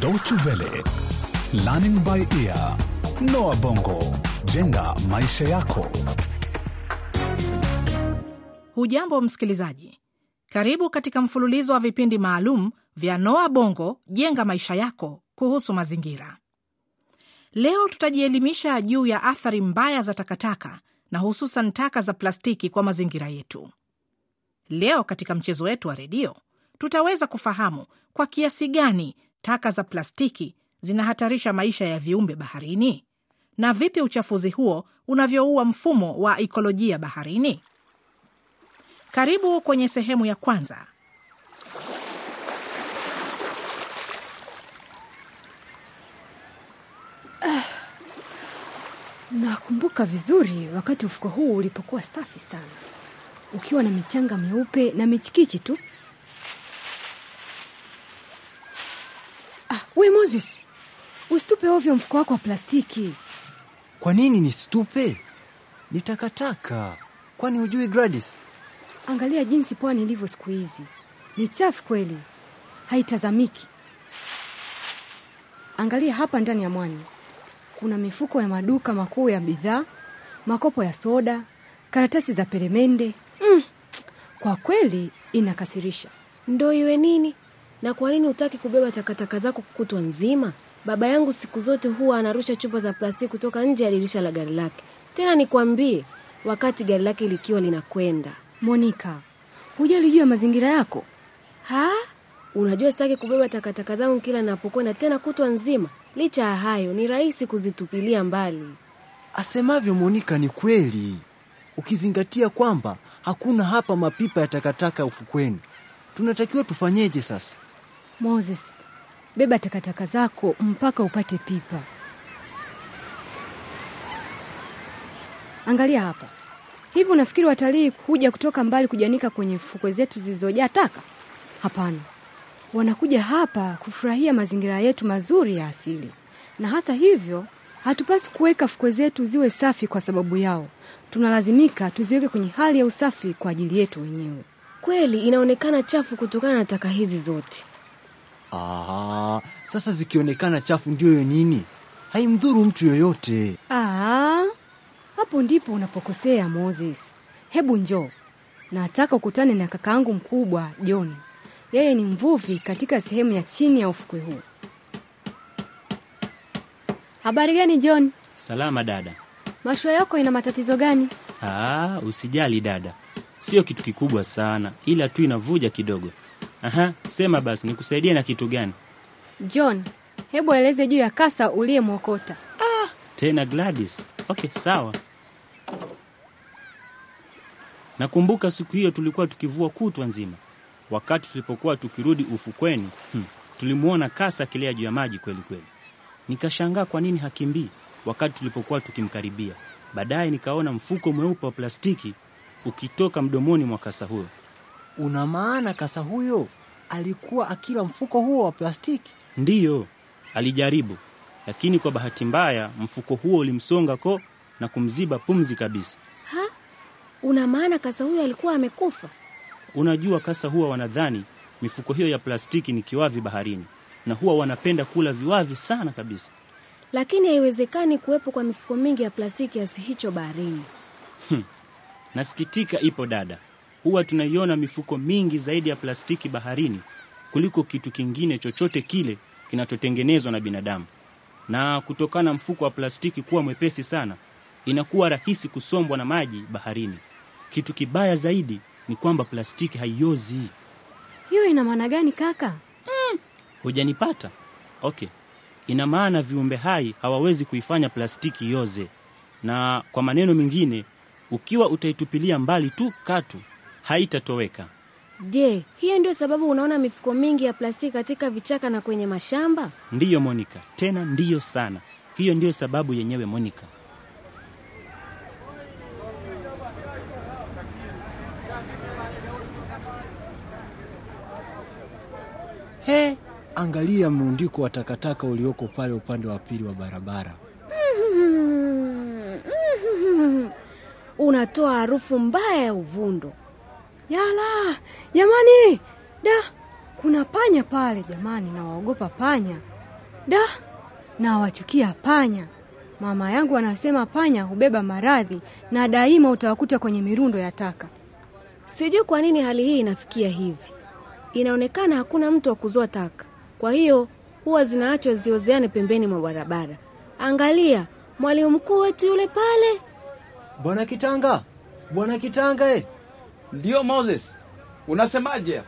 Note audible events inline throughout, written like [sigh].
Deutsche Welle, Learning by Ear, Noah Bongo, jenga maisha yako. Hujambo msikilizaji, karibu katika mfululizo wa vipindi maalum vya Noa Bongo jenga maisha yako kuhusu mazingira. Leo tutajielimisha juu ya athari mbaya za takataka na hususan taka za plastiki kwa mazingira yetu. Leo katika mchezo wetu wa redio tutaweza kufahamu kwa kiasi gani taka za plastiki zinahatarisha maisha ya viumbe baharini na vipi uchafuzi huo unavyoua mfumo wa ikolojia baharini. Karibu kwenye sehemu ya kwanza. Nakumbuka vizuri wakati ufuko huu ulipokuwa safi sana, ukiwa na michanga meupe na michikichi tu. We Moses, usitupe ovyo mfuko wako wa plastiki. Kwa nini nisitupe? Ni takataka. Kwani hujui Gladys? Angalia jinsi pwani ilivyo siku hizi, ni chafu kweli, haitazamiki. Angalia hapa ndani ya mwani, kuna mifuko ya maduka makuu ya bidhaa, makopo ya soda, karatasi za peremende. Mm, kwa kweli inakasirisha. Ndo iwe nini? Na kwa nini hutaki kubeba takataka zako kutwa nzima? Baba yangu siku zote huwa anarusha chupa za plastiki kutoka nje ya dirisha la gari lake. Tena nikwambie, wakati gari lake likiwa linakwenda. Monika, hujalijua ya mazingira yako? Ha? Unajua sitaki kubeba takataka zangu kila napokwenda tena kutwa nzima. Licha ya hayo, ni rahisi kuzitupilia mbali. Asemavyo Monika ni kweli, ukizingatia kwamba hakuna hapa mapipa ya takataka ufukweni. Tunatakiwa tufanyeje sasa? Moses, beba takataka zako mpaka upate pipa. Angalia hapa. Hivi unafikiri watalii huja kutoka mbali kujanika kwenye fukwe zetu zilizojaa taka? Hapana, wanakuja hapa kufurahia mazingira yetu mazuri ya asili, na hata hivyo hatupasi kuweka fukwe zetu ziwe safi kwa sababu yao. Tunalazimika tuziweke kwenye hali ya usafi kwa ajili yetu wenyewe. Kweli inaonekana chafu kutokana na taka hizi zote. Aha, sasa zikionekana chafu ndiyo nini? Haimdhuru mtu yoyote. Aa, hapo ndipo unapokosea Moses. Hebu njoo, nataka ukutane na kakaangu mkubwa John. Yeye ni mvuvi katika sehemu ya chini ya ufukwe huu. Habari gani John? Salama dada. Mashua yako ina matatizo gani? Aa, usijali dada, sio kitu kikubwa sana, ila tu inavuja kidogo. Aha, sema basi, nikusaidie na kitu gani John, hebu eleze juu ya kasa uliyemwokota. tena Gladys? Okay, sawa. Nakumbuka siku hiyo tulikuwa tukivua kutwa nzima. Wakati tulipokuwa tukirudi ufukweni, hmm, tulimwona kasa akilea juu ya maji kweli kweli. Nikashangaa kwa nini hakimbii wakati tulipokuwa tukimkaribia. Baadaye nikaona mfuko mweupe wa plastiki ukitoka mdomoni mwa kasa huyo. Una maana kasa huyo alikuwa akila mfuko huo wa plastiki? Ndiyo, alijaribu, lakini kwa bahati mbaya mfuko huo ulimsonga ko na kumziba pumzi kabisa. Ha? Una maana kasa huyo alikuwa amekufa? Unajua, kasa huwa wanadhani mifuko hiyo ya plastiki ni kiwavi baharini, na huwa wanapenda kula viwavi sana kabisa. Lakini haiwezekani kuwepo kwa mifuko mingi ya plastiki kiasi hicho baharini. Nasikitika, ipo dada, huwa tunaiona mifuko mingi zaidi ya plastiki baharini kuliko kitu kingine chochote kile kinachotengenezwa na binadamu. Na kutokana mfuko wa plastiki kuwa mwepesi sana, inakuwa rahisi kusombwa na maji baharini. Kitu kibaya zaidi ni kwamba plastiki haiozi. Hiyo ina maana gani kaka? Hujanipata? Okay, ina maana viumbe hai hawawezi kuifanya plastiki ioze, na kwa maneno mengine, ukiwa utaitupilia mbali tu katu haitatoweka. Je, hiyo ndio sababu unaona mifuko mingi ya plastiki katika vichaka na kwenye mashamba? Ndiyo Monica, tena ndiyo sana. Hiyo ndiyo sababu yenyewe Monica. He, angalia mrundiko wa takataka ulioko pale upande wa pili wa barabara. [laughs] Unatoa harufu mbaya ya uvundo. Yala, jamani, da, kuna panya pale jamani, nawaogopa panya. Da, nawachukia panya. Mama yangu anasema panya hubeba maradhi na daima utawakuta kwenye mirundo ya taka. Sijui kwa nini hali hii inafikia hivi. Inaonekana hakuna mtu wa kuzoa taka, kwa hiyo huwa zinaachwa ziozeane pembeni mwa barabara. Angalia, mwalimu mkuu wetu yule pale. Bwana Kitanga, bwana Kitanga eh. Ndiyo Moses, unasemaje?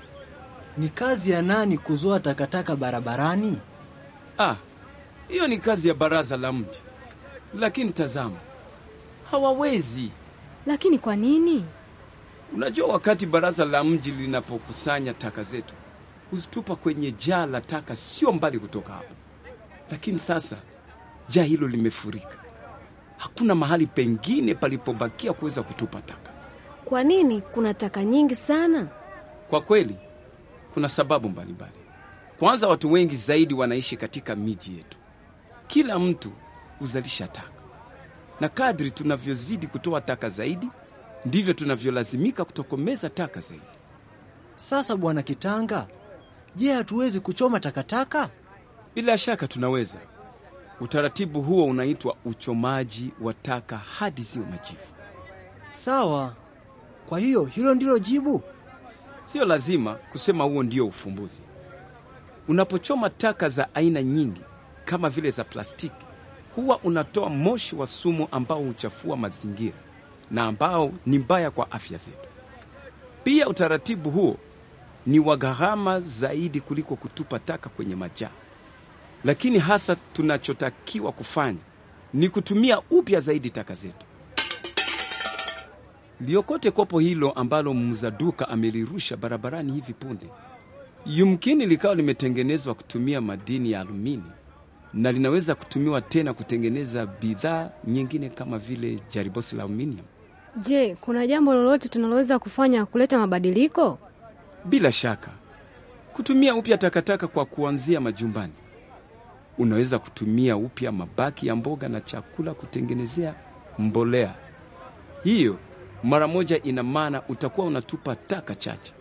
Ni kazi ya nani kuzoa takataka barabarani? Ah, hiyo ni kazi ya baraza la mji, lakini tazama, hawawezi. Lakini kwa nini? Unajua, wakati baraza la mji linapokusanya taka zetu huzitupa kwenye jaa la taka sio mbali kutoka hapo, lakini sasa jaa hilo limefurika, hakuna mahali pengine palipobakia kuweza kutupa taka. Kwa nini kuna taka nyingi sana? Kwa kweli kuna sababu mbalimbali. Kwanza, watu wengi zaidi wanaishi katika miji yetu, kila mtu huzalisha taka, na kadri tunavyozidi kutoa taka zaidi, ndivyo tunavyolazimika kutokomeza taka zaidi. Sasa bwana Kitanga, je, hatuwezi kuchoma takataka? Bila shaka tunaweza. Utaratibu huo unaitwa uchomaji wa taka hadi ziwe majivu. Sawa. Kwa hiyo hilo ndilo jibu? Sio lazima kusema huo ndio ufumbuzi. Unapochoma taka za aina nyingi kama vile za plastiki, huwa unatoa moshi wa sumu ambao huchafua mazingira na ambao ni mbaya kwa afya zetu. Pia utaratibu huo ni wa gharama zaidi kuliko kutupa taka kwenye majaa, lakini hasa tunachotakiwa kufanya ni kutumia upya zaidi taka zetu. Liokote kopo hilo ambalo muuza duka amelirusha barabarani hivi punde. Yumkini likawa limetengenezwa kutumia madini ya alumini na linaweza kutumiwa tena kutengeneza bidhaa nyingine kama vile jaribosi la aluminium. Je, kuna jambo lolote tunaloweza kufanya kuleta mabadiliko? Bila shaka, kutumia upya takataka kwa kuanzia majumbani. Unaweza kutumia upya mabaki ya mboga na chakula kutengenezea mbolea. Hiyo mara moja ina maana utakuwa unatupa taka chache.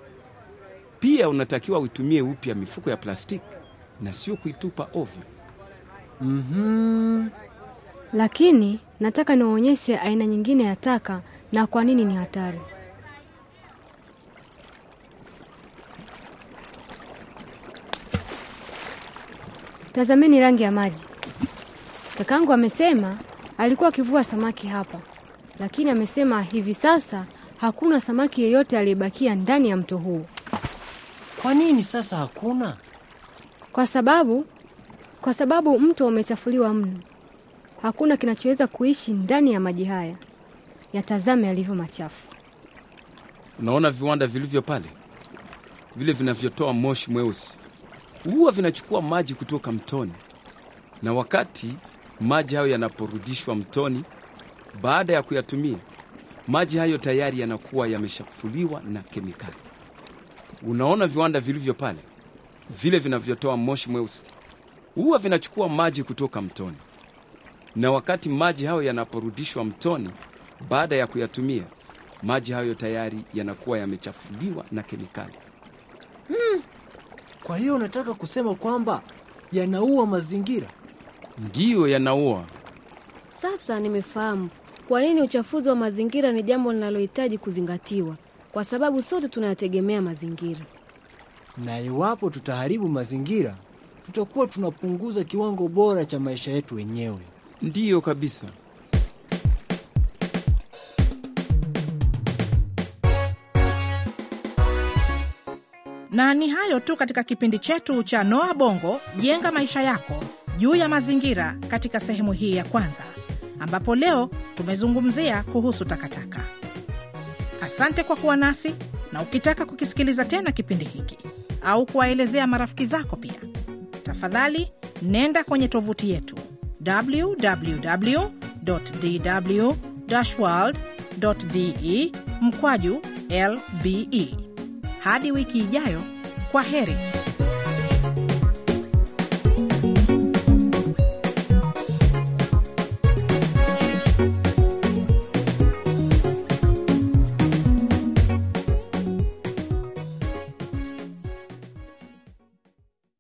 Pia unatakiwa uitumie upya mifuko ya plastiki na sio kuitupa ovyo. Mhm. Lakini nataka niwaonyeshe aina nyingine ya taka na kwa nini ni hatari. Tazameni rangi ya maji. Kakangu amesema alikuwa akivua samaki hapa, lakini amesema hivi sasa hakuna samaki yeyote aliyebakia ndani ya mto huu, Kwa nini sasa hakuna? kwa sababu kwa sababu mto umechafuliwa mno. Hakuna kinachoweza kuishi ndani ya maji haya. Yatazame yalivyo machafu. Unaona viwanda vilivyo pale, vile vinavyotoa moshi mweusi, huwa vinachukua maji kutoka mtoni, na wakati maji hayo yanaporudishwa mtoni, baada ya kuyatumia, maji hayo tayari yanakuwa yameshafuliwa na kemikali. Unaona viwanda vilivyo pale, vile vinavyotoa moshi mweusi, huwa vinachukua maji kutoka mtoni, na wakati maji hayo yanaporudishwa mtoni, baada ya kuyatumia, maji hayo tayari yanakuwa yamechafuliwa na kemikali. Kwa hiyo unataka kusema kwamba yanaua mazingira? Ndiyo yanaua. Sasa nimefahamu kwa nini uchafuzi wa mazingira ni jambo linalohitaji kuzingatiwa, kwa sababu sote tunayategemea mazingira. Na iwapo tutaharibu mazingira, tutakuwa tunapunguza kiwango bora cha maisha yetu wenyewe. Ndiyo kabisa. Na ni hayo tu katika kipindi chetu cha Noa Bongo jenga maisha yako juu ya mazingira katika sehemu hii ya kwanza, ambapo leo tumezungumzia kuhusu takataka. Asante kwa kuwa nasi, na ukitaka kukisikiliza tena kipindi hiki au kuwaelezea marafiki zako pia, tafadhali nenda kwenye tovuti yetu www.dw world.de mkwaju lbe. Hadi wiki ijayo, kwa heri.